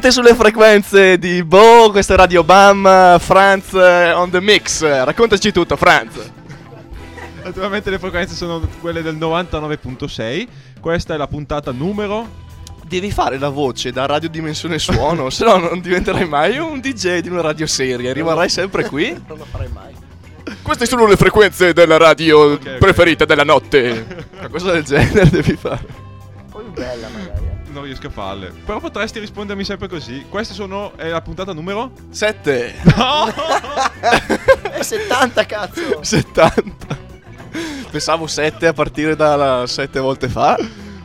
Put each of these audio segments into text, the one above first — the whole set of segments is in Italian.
Siete sulle frequenze di Bo, questa è Radio Bam, Franz eh, on the mix. Raccontaci tutto, Franz. Naturalmente le frequenze sono quelle del 99.6. Questa è la puntata numero. Devi fare la voce da Radio Dimensione Suono, se no non diventerai mai un DJ di una radio seria, rimarrai sempre qui. Non lo farei mai. Queste sono le frequenze della radio Ok, ok. preferita della notte. Una cosa del genere devi fare. Riesco a farle. Però potresti rispondermi sempre così. Queste sono. È la puntata numero. 7. È 70 cazzo. 70. Pensavo 7 a partire da 7 volte fa.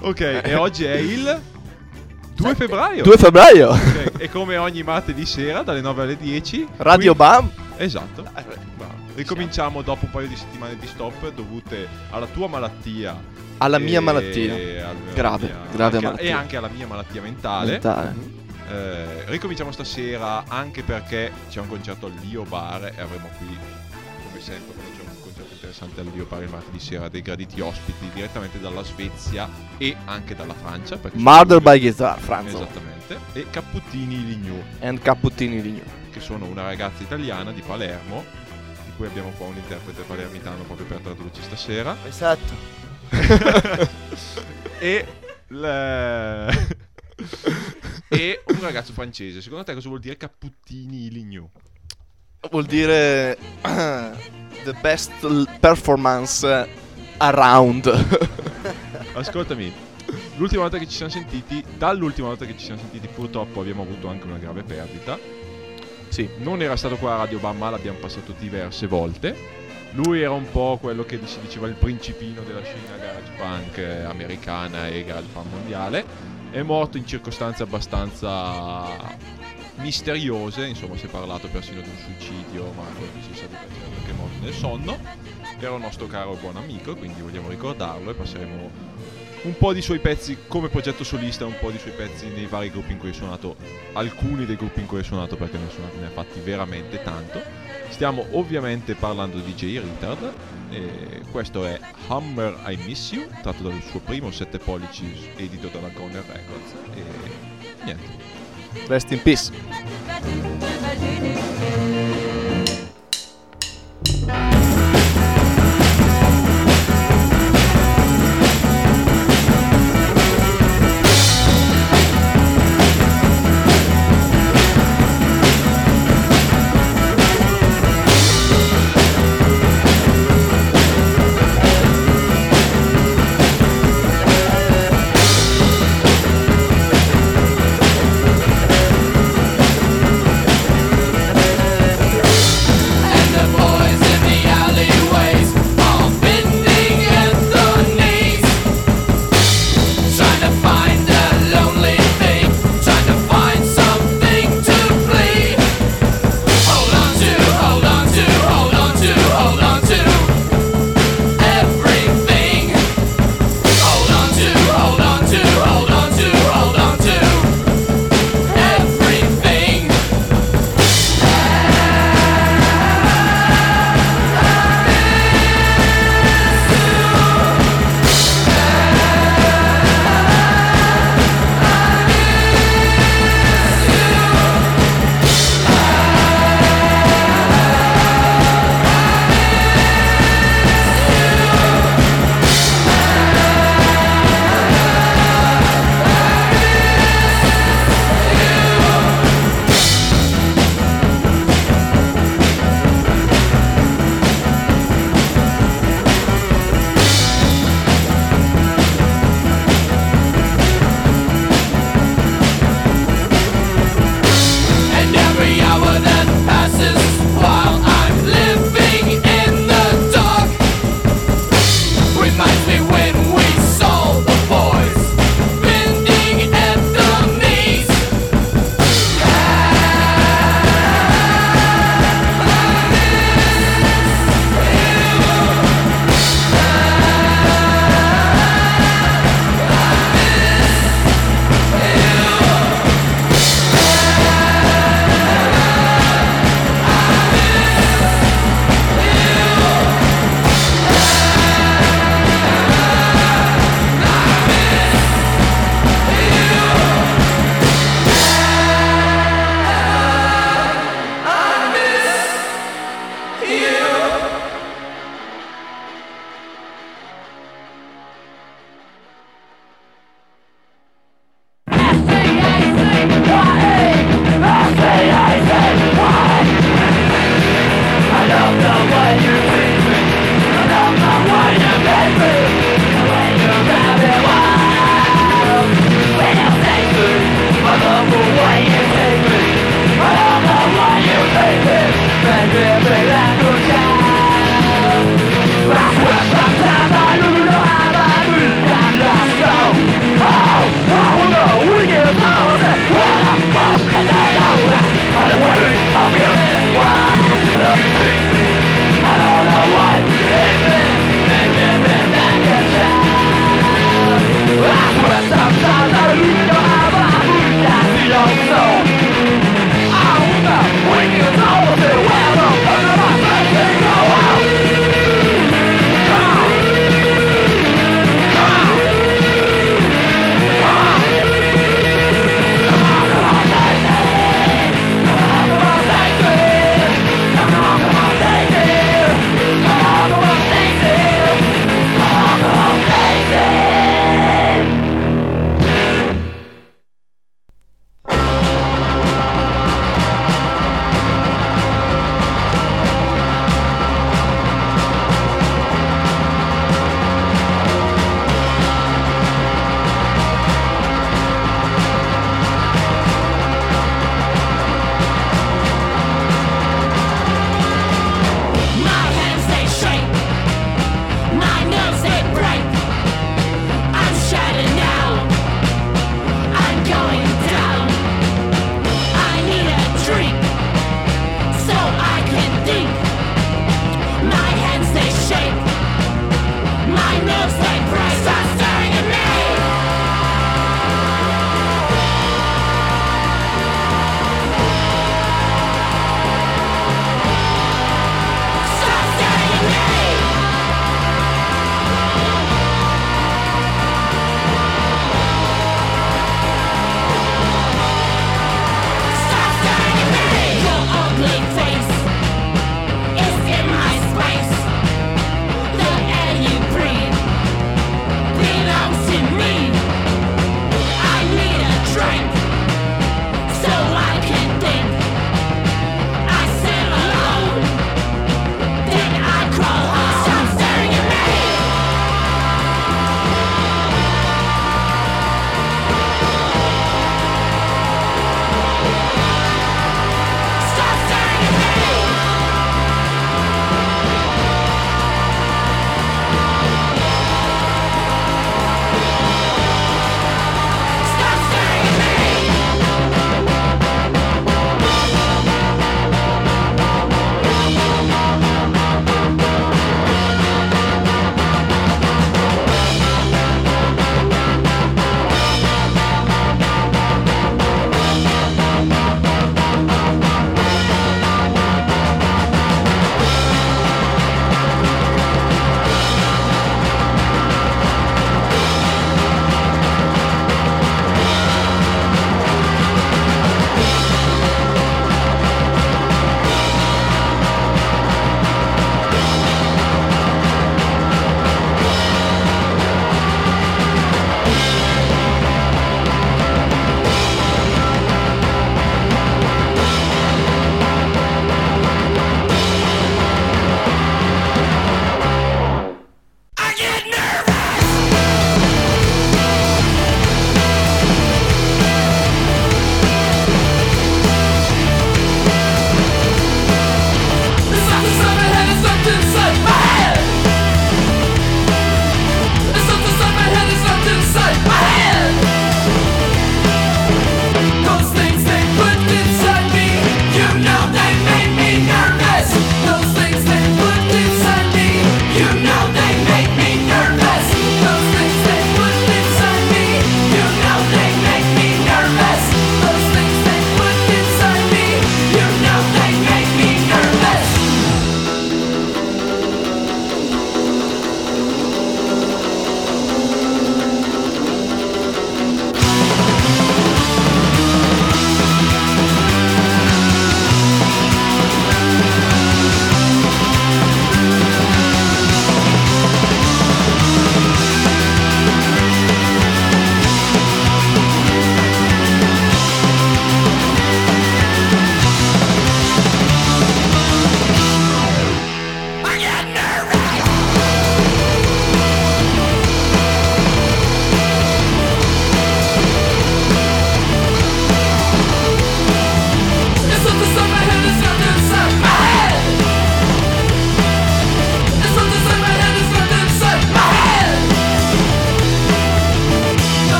Ok, e oggi è il 2 febbraio. 2 febbraio. Ok, E come ogni martedì sera, dalle 9 alle 10. Radio qui- Bam. Esatto. Bravo. Ricominciamo dopo un paio di settimane di stop dovute alla tua malattia. Alla mia e malattia. Grave, mia- grave anche- malattia. E anche alla mia malattia mentale. Mentale. Eh, ricominciamo stasera anche perché c'è un concerto al Lio Bar e avremo qui, come sempre, quando c'è un concerto interessante al Lio Bar il martedì sera, dei graditi ospiti direttamente dalla Svezia e anche dalla Francia. Murder by Guitar, Franzo. Esattamente. E Capputtini Lignou, And Capputtini Ligno. Che sono una ragazza italiana di Palermo, di cui abbiamo qua un interprete palermitano proprio per tradurci stasera. Esatto. e le- e un ragazzo francese. Secondo te cosa vuol dire Capputtini Lignou? Vuol dire the best performance around. Ascoltami, l'ultima volta che ci siamo sentiti, dall'ultima volta che ci siamo sentiti, purtroppo abbiamo avuto anche una grave perdita. Sì. Non era stato qua a Radio Bam, ma l'abbiamo passato diverse volte. Lui era un po' quello che si diceva il principino della scena garage punk eh, americana e garage punk mondiale. È morto in circostanze abbastanza misteriose, insomma si è parlato persino di un suicidio, ma che si sa di che è morto nel sonno. Era un nostro caro e buon amico, quindi vogliamo ricordarlo e passeremo un po' di suoi pezzi come progetto solista, un po' di suoi pezzi nei vari gruppi in cui ha suonato, alcuni dei gruppi in cui ha suonato perché ne ha, suonati, ne ha fatti veramente tanto. Stiamo ovviamente parlando di J. Retard, e questo è Hammer I Miss You, tratto dal suo primo 7 pollici edito dalla Goner Records e niente. Rest in peace.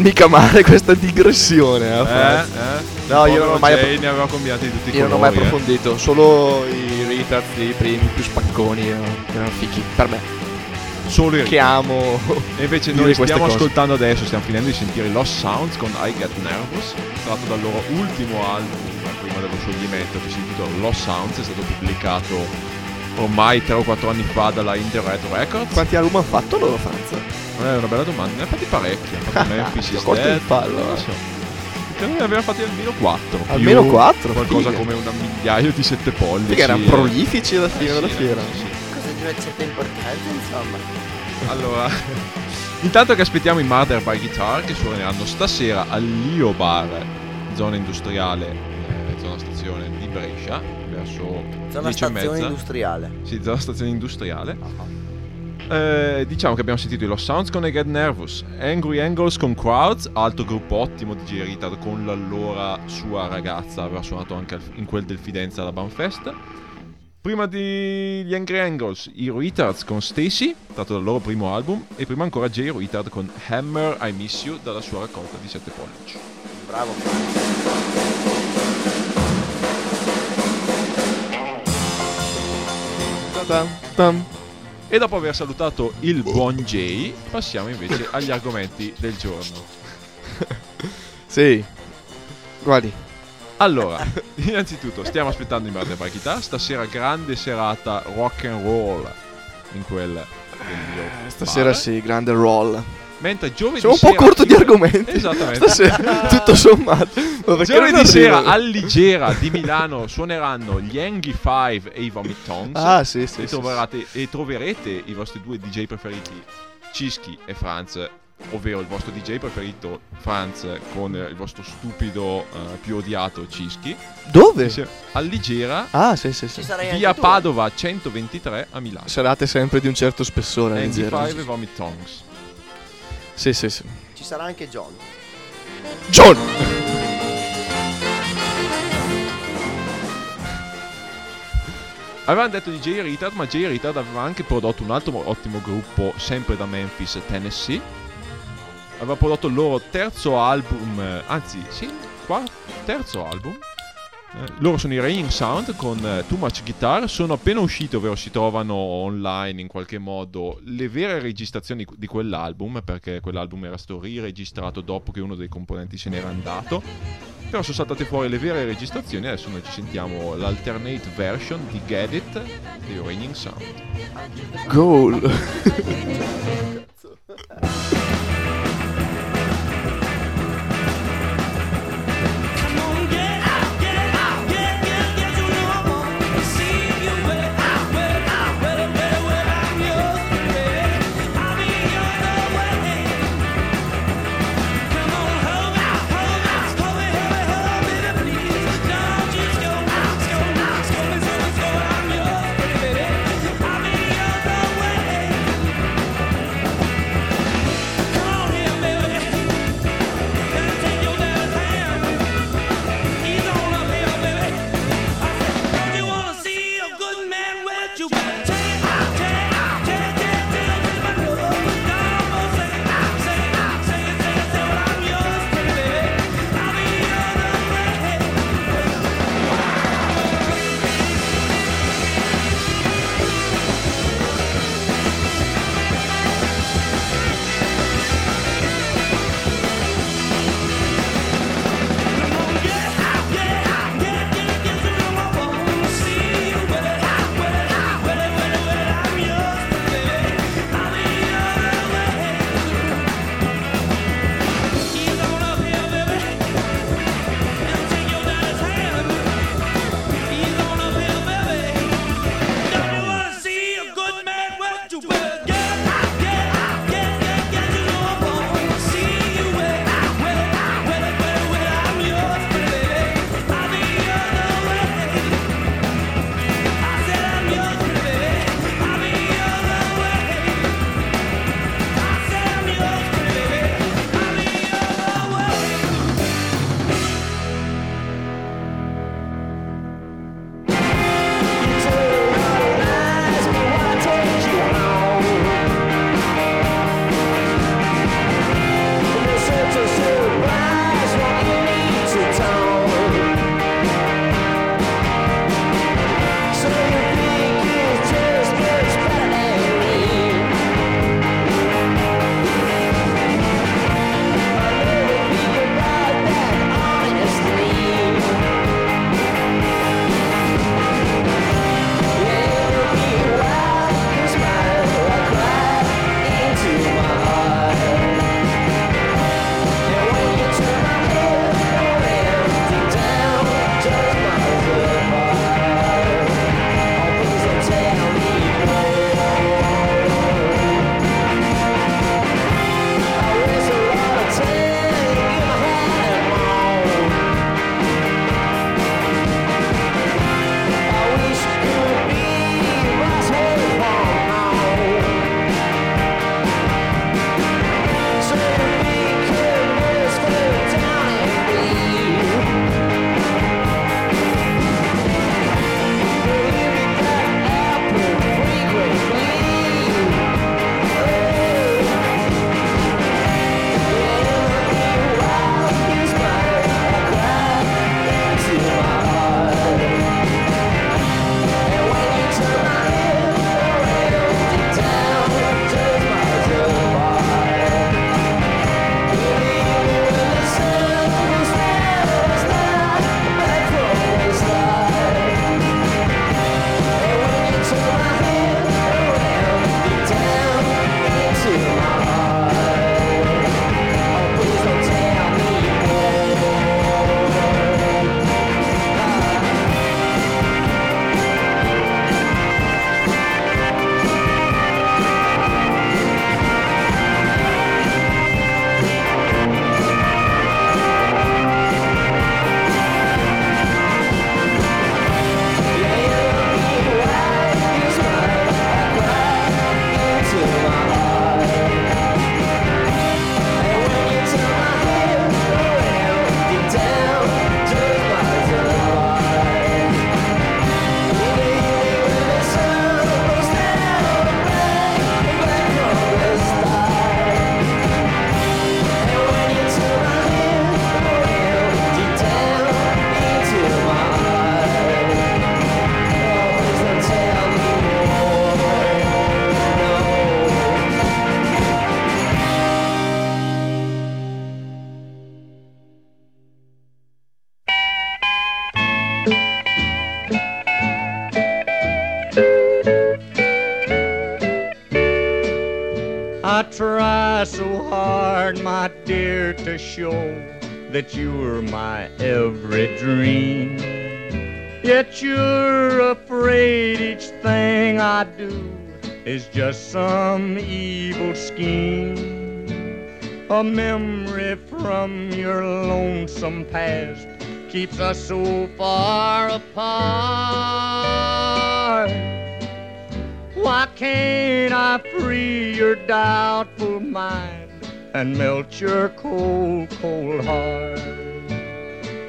Mica male questa digressione, eh, Eh, eh. No, Il io non ho mai Jay ne aveva combinati di tutti i Io non ho mai colori, eh. approfondito, solo i retards, i primi più spacconi erano, erano fichi per me. Solo i Che amo. E invece dire noi queste stiamo cose. ascoltando adesso, stiamo finendo di sentire Lost Sounds con I Get Nervous, tratto dal loro ultimo album prima dello scioglimento che si intitola Lost Sounds, è stato pubblicato ormai 3 o 4 anni fa dalla In The Red Records. Quanti album hanno fatto loro, Franz? Eh, È una bella domanda, ne ha fatti parecchi, hanno fatto Memphis ho colto Dead, in fallo, non lo eh. so. Credo ne aveva fatti almeno 4. Almeno quattro, Qualcosa figa. come un migliaio di sette pollici. Perché erano prolifici alla fine Eh, della sì, fiera. sì, sì. Cosa di una certa importanza, insomma. Allora, intanto che aspettiamo i Murder by Guitar che suoneranno stasera all'Io Bar, zona industriale, eh, zona stazione Brescia, verso Zona 10 stazione industriale. Sì, zona stazione industriale. Eh, diciamo che abbiamo sentito i Lost Sounds con I Get Nervous, Angry Angles con Crowds, altro gruppo ottimo di J. Retard con l'allora sua ragazza, aveva suonato anche in quel del Fidenza alla Banfest. Prima di gli Angry Angles, i Retards con Stacy, tratto dal loro primo album, e prima ancora J. Retard con Hammer I Miss You dalla sua raccolta di 7 pollici. Bravo. Ta-tam, tam. E dopo aver salutato il buon Jay, passiamo invece agli argomenti del giorno. Sì. Guardi. Allora, innanzitutto stiamo aspettando i Murder by Guitar, stasera grande serata rock and roll in quel dell'Io Stasera sì, grande roll. Mentre giovedì Siamo un po' sera- corto di argomenti. Esattamente. Stasera, tutto sommato. Ma Giovedì sera arrivo? all'Igera di Milano suoneranno gli Angry Five e i Vomit Tongs. Ah, sì, sì. e, sì, troverate- e troverete i vostri due DJ preferiti, Cischi e Franz, ovvero il vostro DJ preferito Franz con il vostro stupido eh, più odiato Cischi. sì. Dove? All'Igera, Ah, sì, sì, sì. via tu? Padova 123 a Milano. Serate sempre di un certo spessore. Angry leggero. Five e Vomit Tongs. Sì, sì, sì. Ci sarà anche John. John! Avevano detto di Jay Retard, ma Jay Retard aveva anche prodotto un altro mo- ottimo gruppo, sempre da Memphis, Tennessee. Aveva prodotto il loro terzo album, eh, anzi, sì, qua, terzo album. Eh, loro sono i Raining Sound con eh, Too Much Guitar. Sono appena usciti, ovvero si trovano online in qualche modo le vere registrazioni di quell'album, perché quell'album era stato riregistrato dopo che uno dei componenti se n'era andato. Però sono saltate fuori le vere registrazioni. Adesso noi ci sentiamo l'alternate version di Get It dei Raining Sound. Goal! that you were my every dream. Yet you're afraid each thing I do is just some evil scheme. A memory from your lonesome past keeps us so far apart. Why can't I free your doubtful mind and melt your cold, cold heart?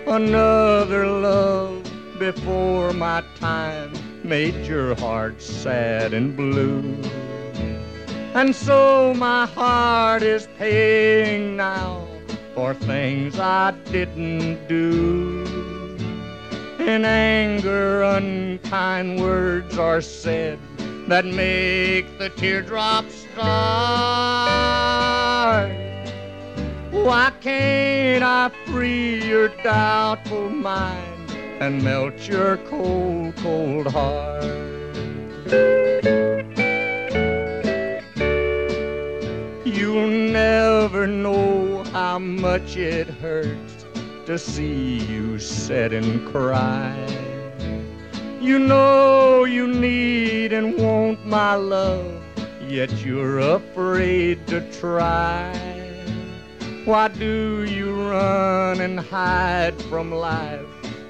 Another love before my time made your heart sad and blue. And so my heart is paying now for things I didn't do. In anger, unkind words are said that make the teardrops start. Why can't I free your doubtful mind and melt your cold, cold heart? You'll never know how much it hurts to see you sit and cry. You know you need and want my love, yet you're afraid to try. Why do you run and hide from life?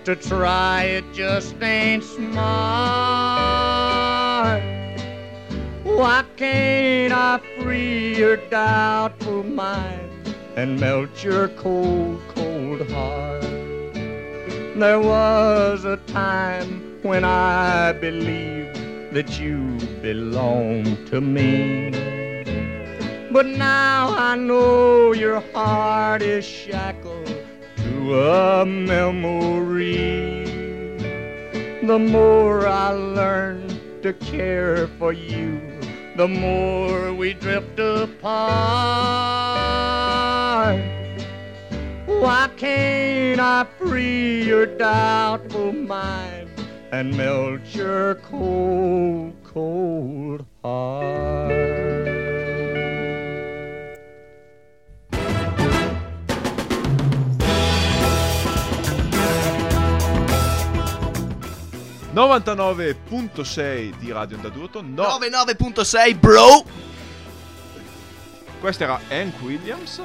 To try it just ain't smart. Why can't I free your doubtful mind and melt your cold, cold heart? There was a time when I believed that you belong to me. But now I know your heart is shackled to a memory. The more I learn to care for you, the more we drift apart. Why can't I free your doubtful mind and melt your cold, cold heart? 99.6 di Radio Onda d'Urto. No, 99.6 bro. questa era Hank Williams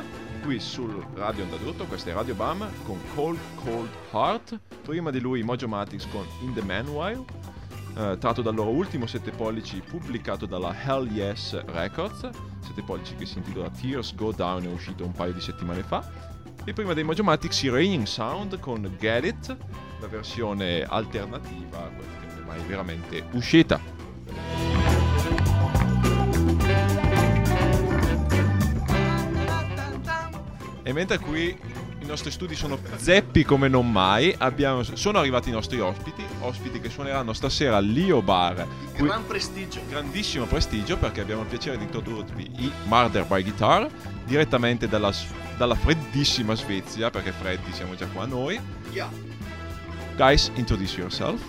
qui sul Radio Onda d'Urto, questa è Radio Bam con Cold Cold Heart. Prima di lui Mojo Matics con In the Meanwhile, eh, tratto dal loro ultimo 7 pollici pubblicato dalla Hell Yes Records. 7 pollici che si intitola Tears Go Down, è uscito un paio di settimane fa. E prima dei Mojo Matics i Raining Sound con Get It, la versione alternativa, quella che non è mai veramente uscita. E mentre qui i nostri studi sono zeppi come non mai, abbiamo- sono arrivati i nostri ospiti, ospiti che suoneranno stasera all'Io Bar. qui- Gran prestigio. grandissimo prestigio perché abbiamo il piacere di introdurvi i Murder by Guitar direttamente dalla, dalla freddissima Svezia, perché freddi siamo già qua noi. Yeah. Guys, introduce yourself.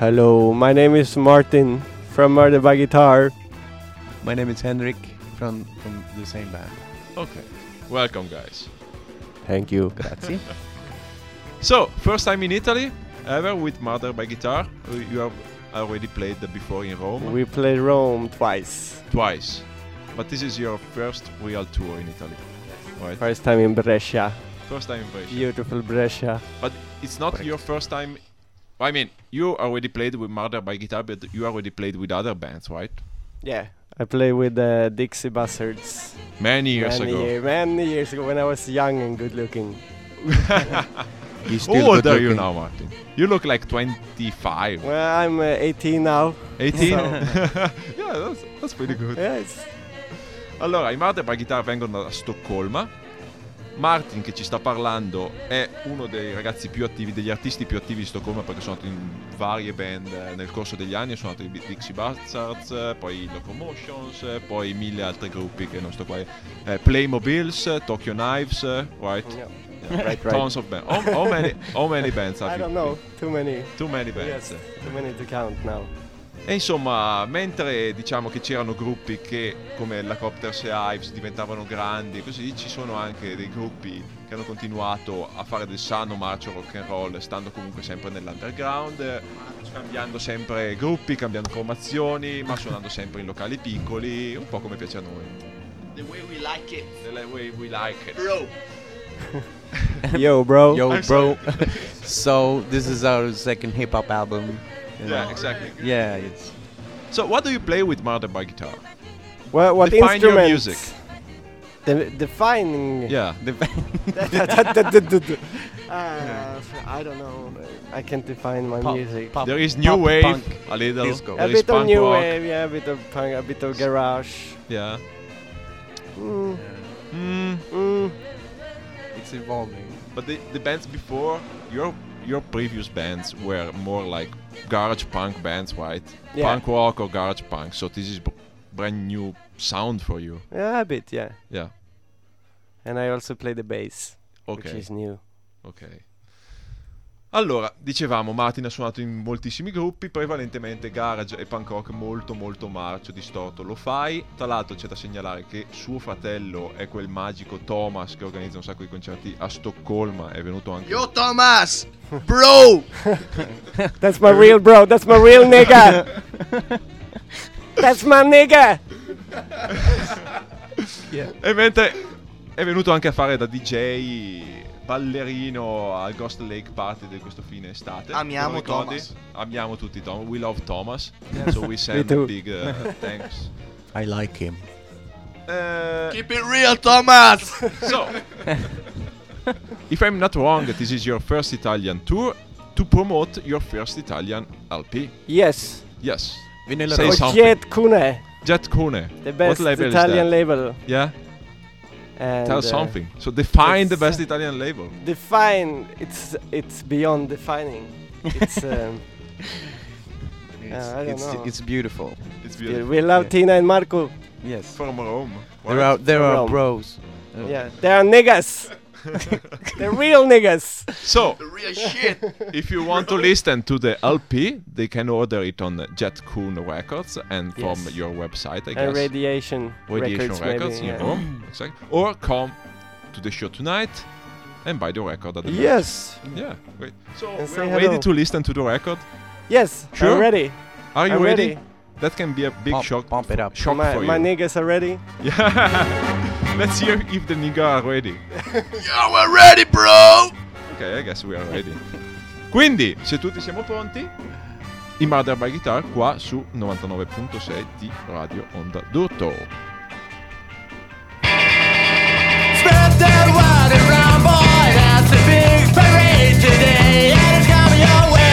Hello, my name is Martin from Murder by Guitar. My name is Henrik from, from the same band. Ok, welcome guys. Thank you. Grazie. So, first time in Italy, ever with Murder by Guitar. Uh, You have already played before in Rome We played Rome twice. twice, but this is your first real tour in Italy, right? First time in Brescia. First time in Brescia. Beautiful Brescia. But it's not your first time. I mean, you already played with Murder by Guitar, but you already played with other bands, right? Yeah. I played with the Dixie Buzzards Many years many, ago. year- many years ago when I was young and good looking. You How old are you now, Martin? You look like 25. Well, I'm uh, 18 now. 18? So- yeah, that's, that's pretty good. Yeah, it's Allora, i Murder by Guitar vengono da Stoccolma. Martin, che ci sta parlando, è uno dei ragazzi più attivi, degli artisti più attivi di Stoccolma perché sono andato in varie band eh, nel corso degli anni. Sono andato in Dixie Buzzards, eh, poi Locomotions, eh, poi mille altri gruppi che non sto qua. Eh, Playmobiles, Tokyo Knives, right? yeah. Yeah. Right, right. Tons of bands. How, how many, how many bands have I don't know. Too many. Too many bands. Yes, too many to count now. E insomma, mentre diciamo che c'erano gruppi che come la Copters e Ives diventavano grandi e così, ci sono anche dei gruppi che hanno continuato a fare del sano marcio rock and roll, stando comunque sempre nell'underground, cambiando sempre gruppi, cambiando formazioni, ma suonando sempre in locali piccoli, un po' come piace a noi. The way we like it. The way we like it. Bro. Yo, bro. Yo, bro. so this is our second hip hop album. You Yeah, exactly. Yeah, it's So what do you play with Murder by Guitar? Well, what Define your music. De- defining. Yeah. the Uh, I don't know. I can't define my Pop- music. pop- There is new pop, wave, punk, a little. disco. a bit of new rock, wave, yeah, a bit of punk, a bit of garage. Yeah. Mm, Mm. mm. it's evolving. But the, the bands before your your previous bands were more like garage punk bands, right? Yeah. Punk rock or garage punk. So this is b- brand new sound for you. Yeah, a bit, yeah. Yeah. And I also play the bass, which Ok. is new. Ok. Allora, dicevamo, Martin ha suonato in moltissimi gruppi, prevalentemente garage e punk rock molto molto marcio, distorto. Lo fai. Tra l'altro c'è da segnalare che suo fratello è quel magico Thomas che organizza un sacco di concerti a Stoccolma, è venuto anche Yo, Thomas. Bro. That's my real bro. That's my real nigga. That's my nigga. E mentre è venuto anche a fare da DJ ballerino al Ghost Lake Party di questo fine estate. Amiamo? Thomas. Amiamo tutti Thomas. We love Thomas. So we send a big uh, thanks. I like him. Uh, Keep it real, Thomas. so, if I'm not wrong, this is your first Italian tour to promote your first Italian LP. Yes. Yes. Vinyl Say something. Ojet Kune. Jet Kune. the best Italian label. Yeah, And, tell uh, us something. So define the best uh, Italian label. Define. It's it's beyond defining. It's. Um, uh, I don't it's, know. it's beautiful. It's beautiful. we love Yeah. Tina and Marco. Yes. From Rome. There are there From are Rome. bros. Oh. Yeah, they are niggas. They're real niggas. So, Real shit. if you want to listen to the LP, they can order it on Jet Koon Records and from Yes. your website, I And guess. radiation, Radiation records, Records maybe. in yeah. Rome. Exactly. Or come to the show tonight and buy the record at the back. Yes, Yeah, great. So And we're ready hello. to listen to the record. yes, Sure? I'm ready. Are you I'm ready? ready. That can be a big Pump- shock. pump it up. Shock my, for my you. niggas are ready. Yeah. Let's hear if the nigga are ready. Yeah, we're ready, bro. Ok, I guess we are ready. Quindi, se tutti siamo pronti, i Murder by Guitar qua su 99.6 di Radio Onda d'Urto. Spread that wide around, boy. That's a big parade today, and it's coming your way.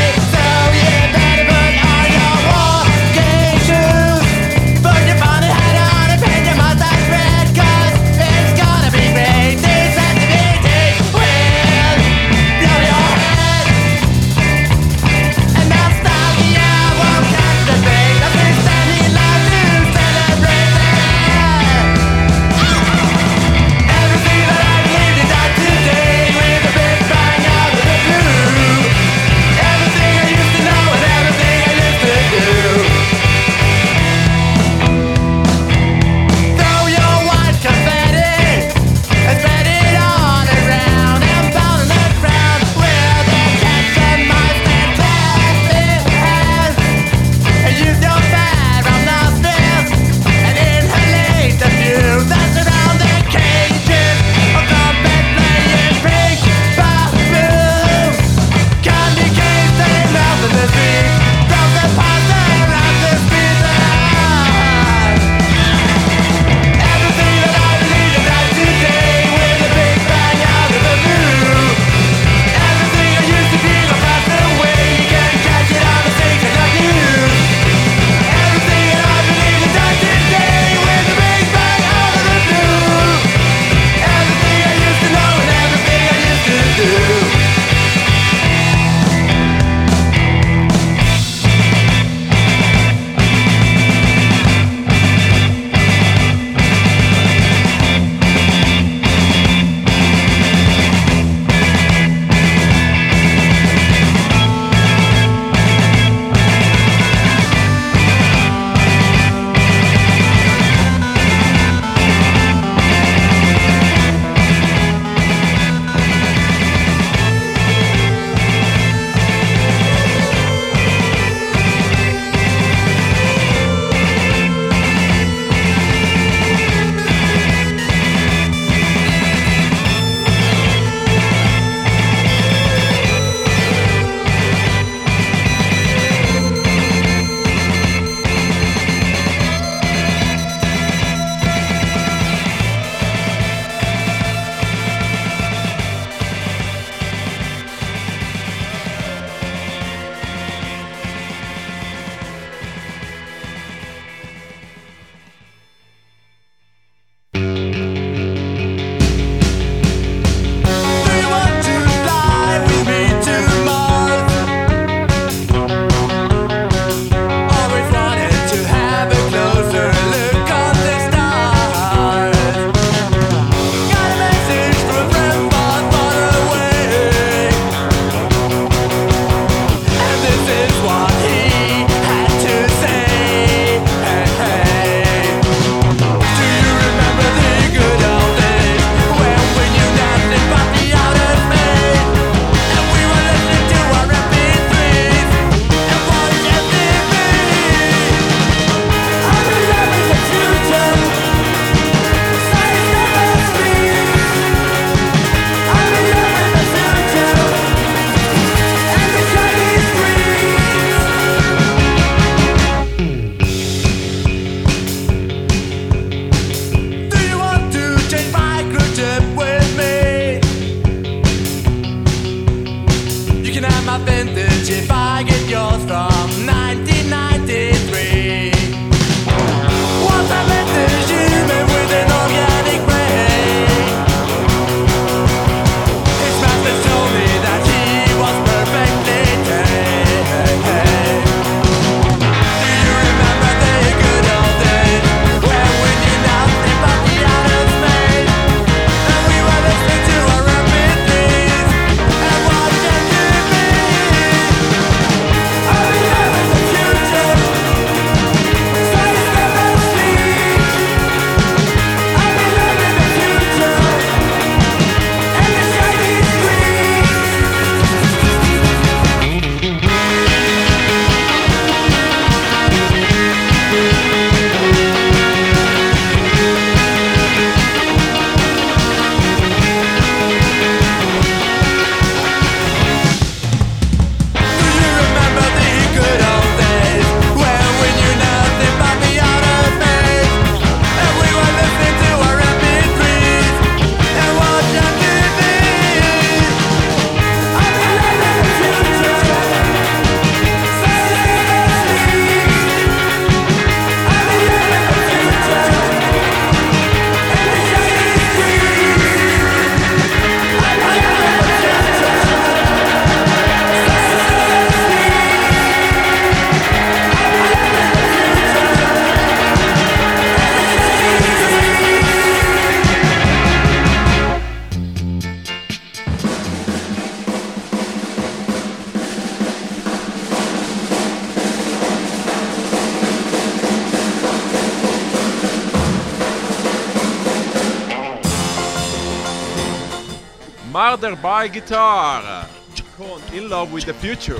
Murder by Guitar con In Love with the Future.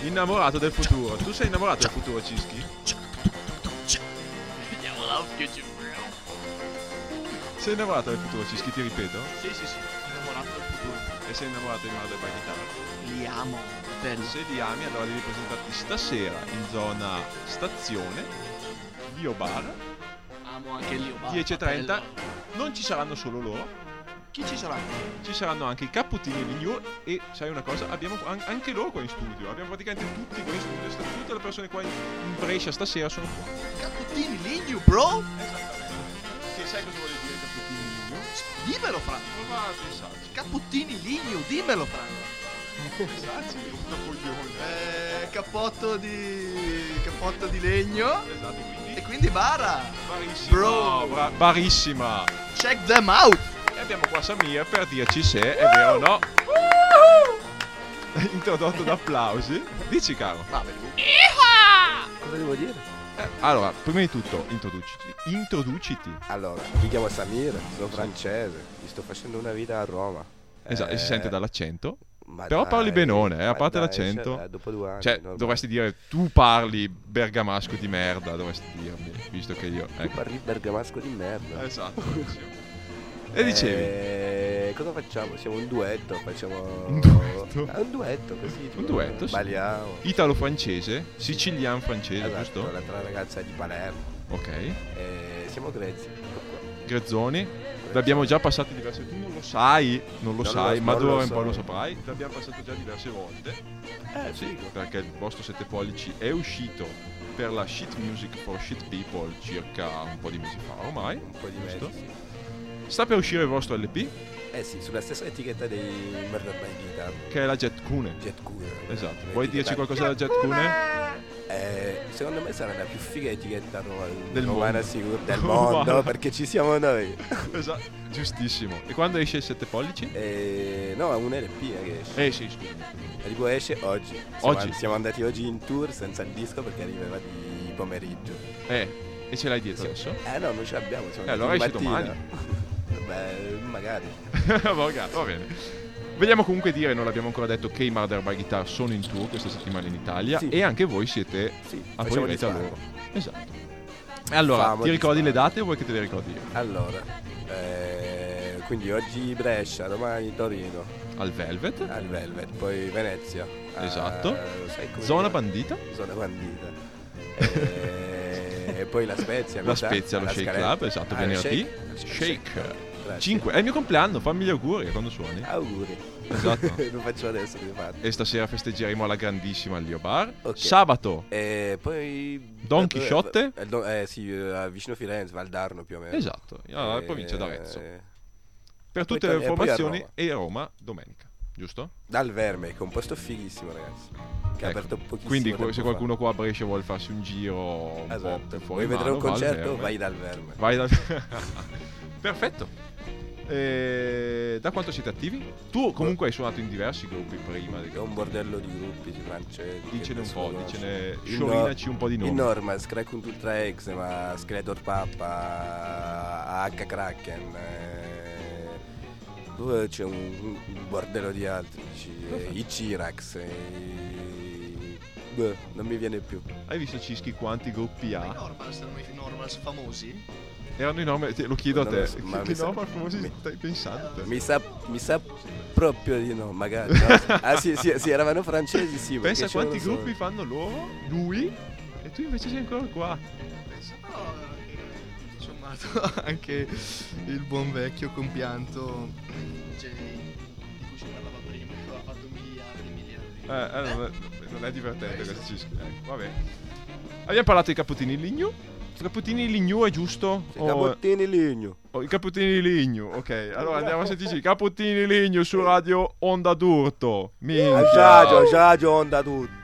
Innamorato del futuro. Tu sei innamorato del futuro, Cischi? Sei innamorato del futuro, Cischi, ti ripeto? Sì, sì, sì. Innamorato del futuro. E sei innamorato di Murder by Guitar? Li amo. Bello. Se li ami, allora devi presentarti stasera in zona stazione, Dio Bar, Amo anche lì. 10.30. Non ci saranno solo loro, Chi ci sarà? ci saranno anche i Capputtini e Ligno e sai una cosa, abbiamo an- anche loro qua in studio, abbiamo praticamente tutti qua in studio, sta- tutte le persone qua in, in Brescia stasera sono qua. Capputtini Ligno, bro. Che sai cosa vuol dire Capputtini e Ligno? Dimmelo, Franz. Prova a pensarci. Capputtini Ligno, dimmelo, Franz. Pensarci, una coglione. Eh, cappotto di... cappotto di legno. Esatto, quindi... E quindi bara. Barissima, Bro. bra- barissima. Check them out. E abbiamo qua Samir per dirci se è vero o no. Introdotto da applausi. Dici caro. Cosa devo dire? Eh, allora, prima di tutto, introduciti. Introduciti. Allora, mi chiamo Samir, sono francese, mi sto facendo una vita a Roma. Esatto, e si Eh, sente dall'accento. ma Però dai, parli benone, eh, a parte dai, l'accento. cioè, dopo due anni. Cioè, normale. dovresti dire tu parli bergamasco di merda, dovresti dirmi, visto che io... Tu Ecco. parli bergamasco di merda. Esatto. bravissimo. E dicevi? Eh, cosa facciamo? Siamo un duetto, facciamo... Un duetto? Ah, un duetto, così. tipo, duetto, sì. Balliamo. Italo-francese, sicilian-francese, Esatto, giusto? l'altra ragazza di Palermo. Ok. Eh, siamo grezzi. Grezzoni. Vi abbiamo già passati diverse Tu non lo sai, non lo Non sai, lo- ma d'ora in poi lo saprai. Vi abbiamo passato già diverse volte. Eh, Sì, figo. perché il vostro 7 pollici è uscito per la Shit Music for Shit People circa un po' di mesi fa ormai. Un po' di giusto? Sì. Sta per uscire il vostro LP, Eh sì, sulla stessa etichetta dei Murder by Guitar. che è la Jet Kune. Jet Cooler. Esatto. Vuoi dirci qualcosa della Jet Kune? Eh, secondo me sarà la più figa etichetta ro- Del romana mondo. sicuro del Romana. mondo perché ci siamo noi. Esatto, giustissimo. E quando esce il 7 pollici? Eh, no, è un LP eh, che esce. Eh sì, scusami. E tipo esce oggi. Siamo, Oggi? an- siamo andati oggi in tour senza il disco perché arrivava di pomeriggio. Eh, e ce l'hai dietro adesso? Eh no, non ce l'abbiamo. Siamo Eh, allora andati esce di mattina. Beh, magari. va bene. Vogliamo comunque dire, non l'abbiamo ancora detto, che i Murder by Guitar sono in tour questa settimana in Italia Sì. e anche voi siete Sì, a di a loro. Esatto. E allora, Famo ti di ricordi le date o vuoi che te le ricordi io? Allora, eh, quindi oggi Brescia, domani Torino, Al Velvet, al Velvet, poi Venezia. eh, Esatto. sai come zona si chiama? bandita, Zona bandita. e poi la Spezia. la Spezia, lo Shake. Club, esatto, Ah, venerdì. Shake. Shake. Grazie. 5, è il mio compleanno, fammi gli auguri quando suoni. Auguri. Esatto. Lo faccio adesso, che fatto. E stasera festeggeremo alla grandissima al Lio Bar. Ok. Sabato, E poi... Don Chisciotte? Eh, eh, sì, eh, vicino Firenze, Valdarno più o meno. esatto, alla Eh, provincia d'Arezzo. eh, Per tutte le torni- e a informazioni e Roma domenica, giusto? Dal Verme, che è un posto fighissimo, ragazzi. Che ha Ecco. aperto pochissimo Quindi se fa. qualcuno qua a Brescia vuole farsi un giro un po' Esatto. Vuoi vedere mano, un concerto? Verme. Vai dal Verme. Vai da... Perfetto. E da quanto siete attivi? Tu comunque hai suonato in diversi gruppi prima. È un bordello di gruppi di francesi. Dicene un po', dicene... Sciorinaci no- un po' di nomi. Normal, Scrack un Ultra X, ma Skeletor Papa, H Kraken. eh, c'è un, un bordello di altri. eh, I Cirax. eh, beh, non mi viene più. Hai visto Cischi quanti gruppi I ha? Normals erano i Normals famosi? Erano i nomi, te- lo chiedo a Non te. lo so, ma che mi sa- normal famosi mi- stai pensando? te? Mi sa, mi sa proprio di no, magari. no? Ah sì, sì, sì, eravano francesi, sì. Pensa a quanti gruppi fanno loro, lui, e tu invece sei ancora qua. Sommato anche il buon vecchio compianto Jay di cui si parlava prima, che aveva fatto miliardi e miliardi. Eh, eh, non, è, non è divertente questo Cischi. Ecco, vabbè. Abbiamo parlato di Capputtini in Ligno. I Capputtini in Ligno è giusto? solo- O- Cabottini Ligno. o I Capputtini di Ligno, ok. Allora andiamo a sentirci i Capputtini di Ligno su Radio Onda d'Urto. Minchia. Giagio, Giagio, onda tutto.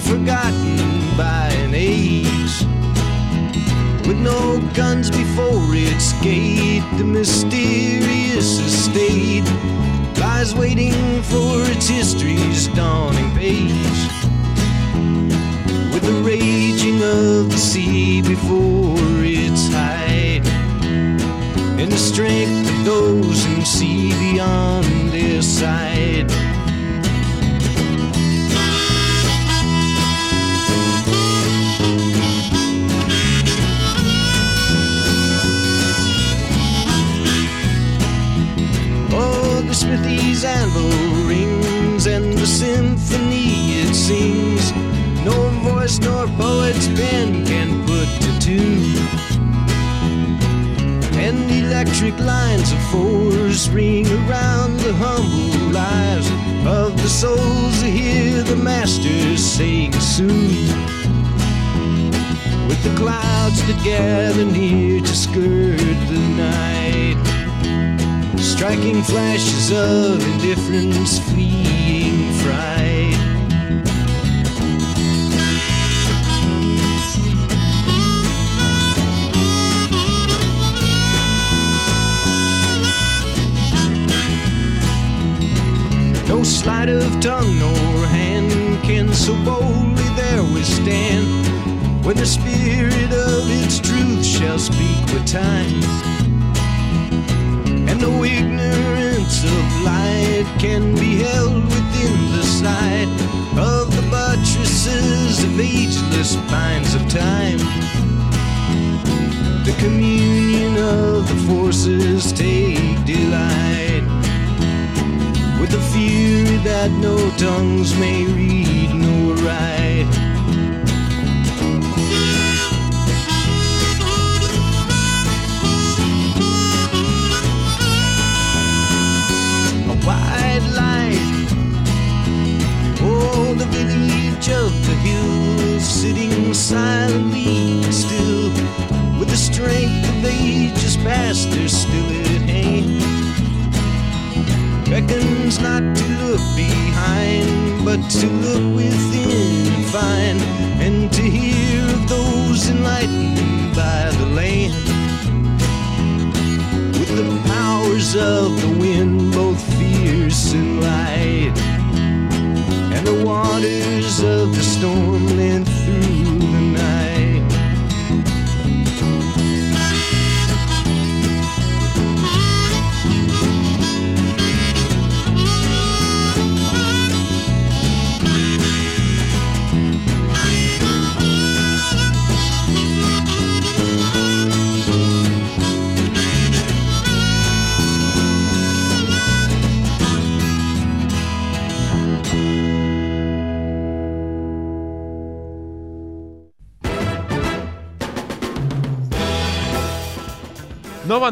Forgotten by an age. With no guns before its gate, the mysterious estate lies waiting for its history's dawning page. With the raging of the sea before its height, and the strength of those who see beyond their sight. Ring around the humble lives of the souls who hear the masters sing soon. With the clouds that gather near to skirt the night striking flashes of indifference, fleeing sleight of tongue nor hand can so boldly there withstand when the spirit of its truth shall speak with time and no ignorance of light can be held within the sight of the buttresses of ageless pines of time. The communion of the forces take delight with the fury that no tongues may read nor write. Not to look behind, but to look within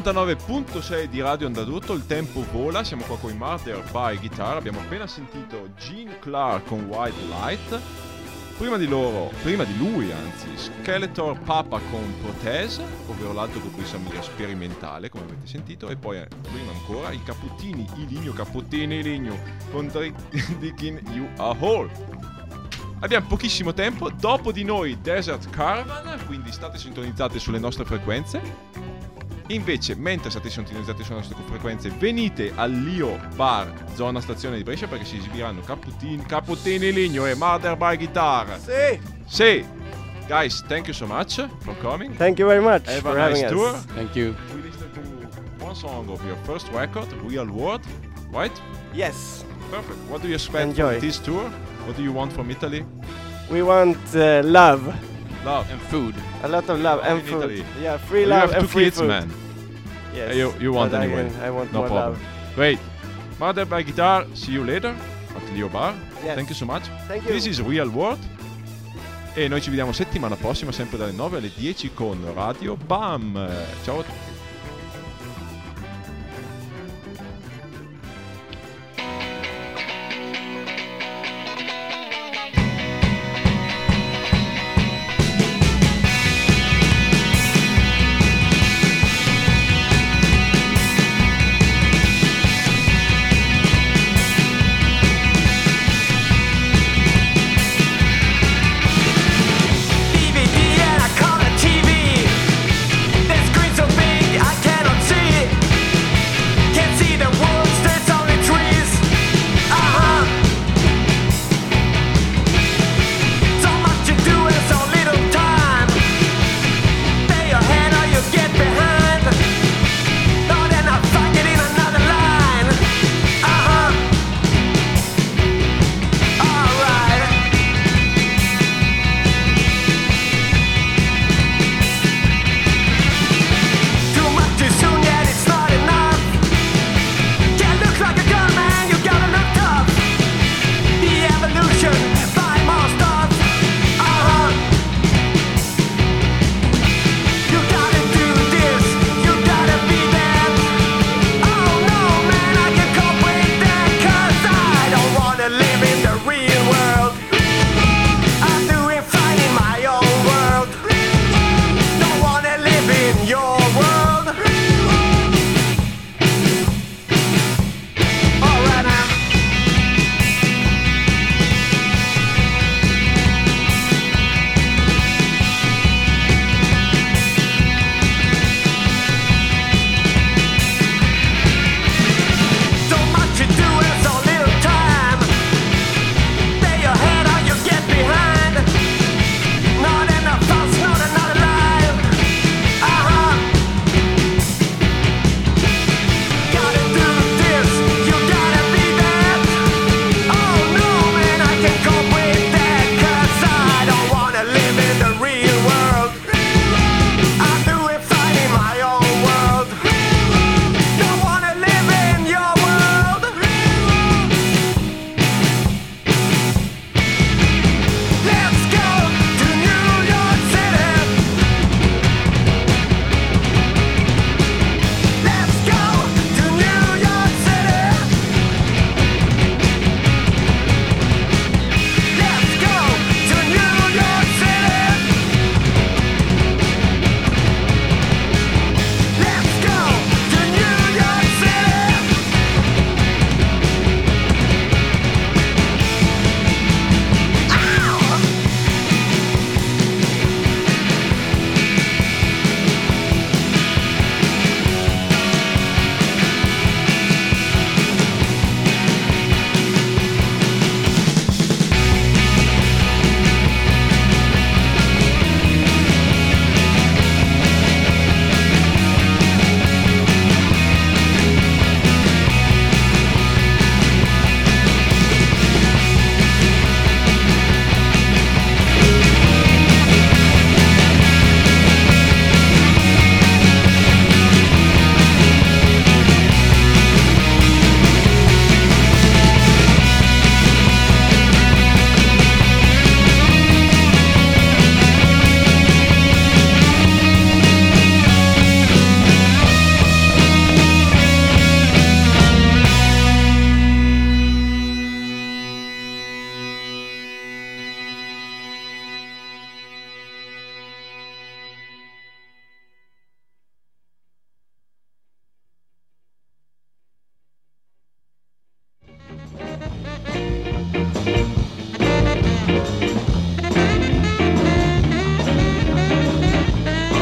...99.6 di Radio Andadutto, il tempo vola, siamo qua con i Murder by Guitar, abbiamo appena sentito Gene Clark con White Light, prima di loro, prima di lui anzi, Skeletor Papa con Protese, ovvero l'altro gruppo di famiglia sperimentale, come avete sentito, e poi eh, prima ancora i Caputtini, i Ligno, i Ligno, con Dickin You Are Whole. Abbiamo pochissimo tempo, dopo di noi Desert Caravan, quindi state sintonizzate sulle nostre frequenze. Invece, mentre state sintonizzati sulle nostre frequenze, venite all'Io Bar, zona stazione di Brescia, perché si esibiranno Caputtini Ligno e Mother by Guitar. Sì. Sì. Guys, thank you so much for coming. Thank you very much Have for a nice tour. us. Thank you. We listened to one song of your first record, Real World, right? Yes. Perfect. What do you expect Enjoy. from this tour? What do you want from Italy? We want uh, love. Love. And food. A lot of love and in food. Italy. Yeah, free you love have and two free kids, food. man. Yes. You, you want but anyway. I, can- I want no more problem. love. Great. Mother by Guitar, see you later at Leo Bar. Yes. Thank you so much. Thank you. This is Real World. E noi ci vediamo settimana prossima, sempre dalle 9 alle 10 con Radio BAM. Ciao a tutti.